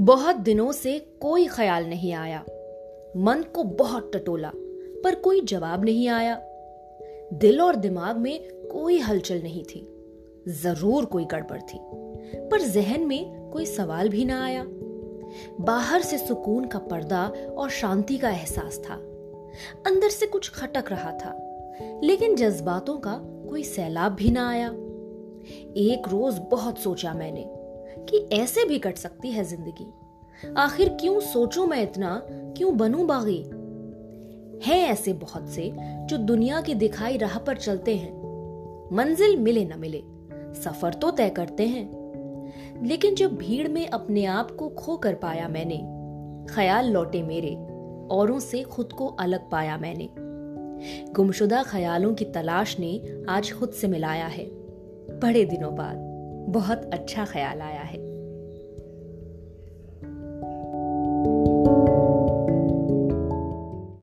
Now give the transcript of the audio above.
बहुत दिनों से कोई ख्याल नहीं आया। मन को बहुत टटोला, पर कोई जवाब नहीं आया। दिल और दिमाग में कोई हलचल नहीं थी। ज़रूर कोई गड़बड़ थी, पर जहन में कोई सवाल भी ना आया। बाहर से सुकून का पर्दा और शांति का एहसास था। अंदर से कुछ खटक रहा था, लेकिन जज्बातों का कोई सैलाब भी ना आया। एक रोज बहुत सोचा मैंने कि ऐसे भी कट सकती है ज़िंदगी। आखिर क्यों सोचूं मैं इतना? क्यों बनूं बागी? हैं ऐसे बहुत से जो दुनिया की दिखाई राह पर चलते हैं। मंजिल मिले न मिले, सफ़र तो तय करते हैं। लेकिन जब भीड़ में अपने आप को खो कर पाया मैंने, ख्याल लौटे मेरे, औरों से खुद को अलग पाया मैंने। गुमशुदा ख्यालों की तलाश ने आज खुद से मिलाया है, बड़े दिनों बाद। बहुत अच्छा ख्याल आया है।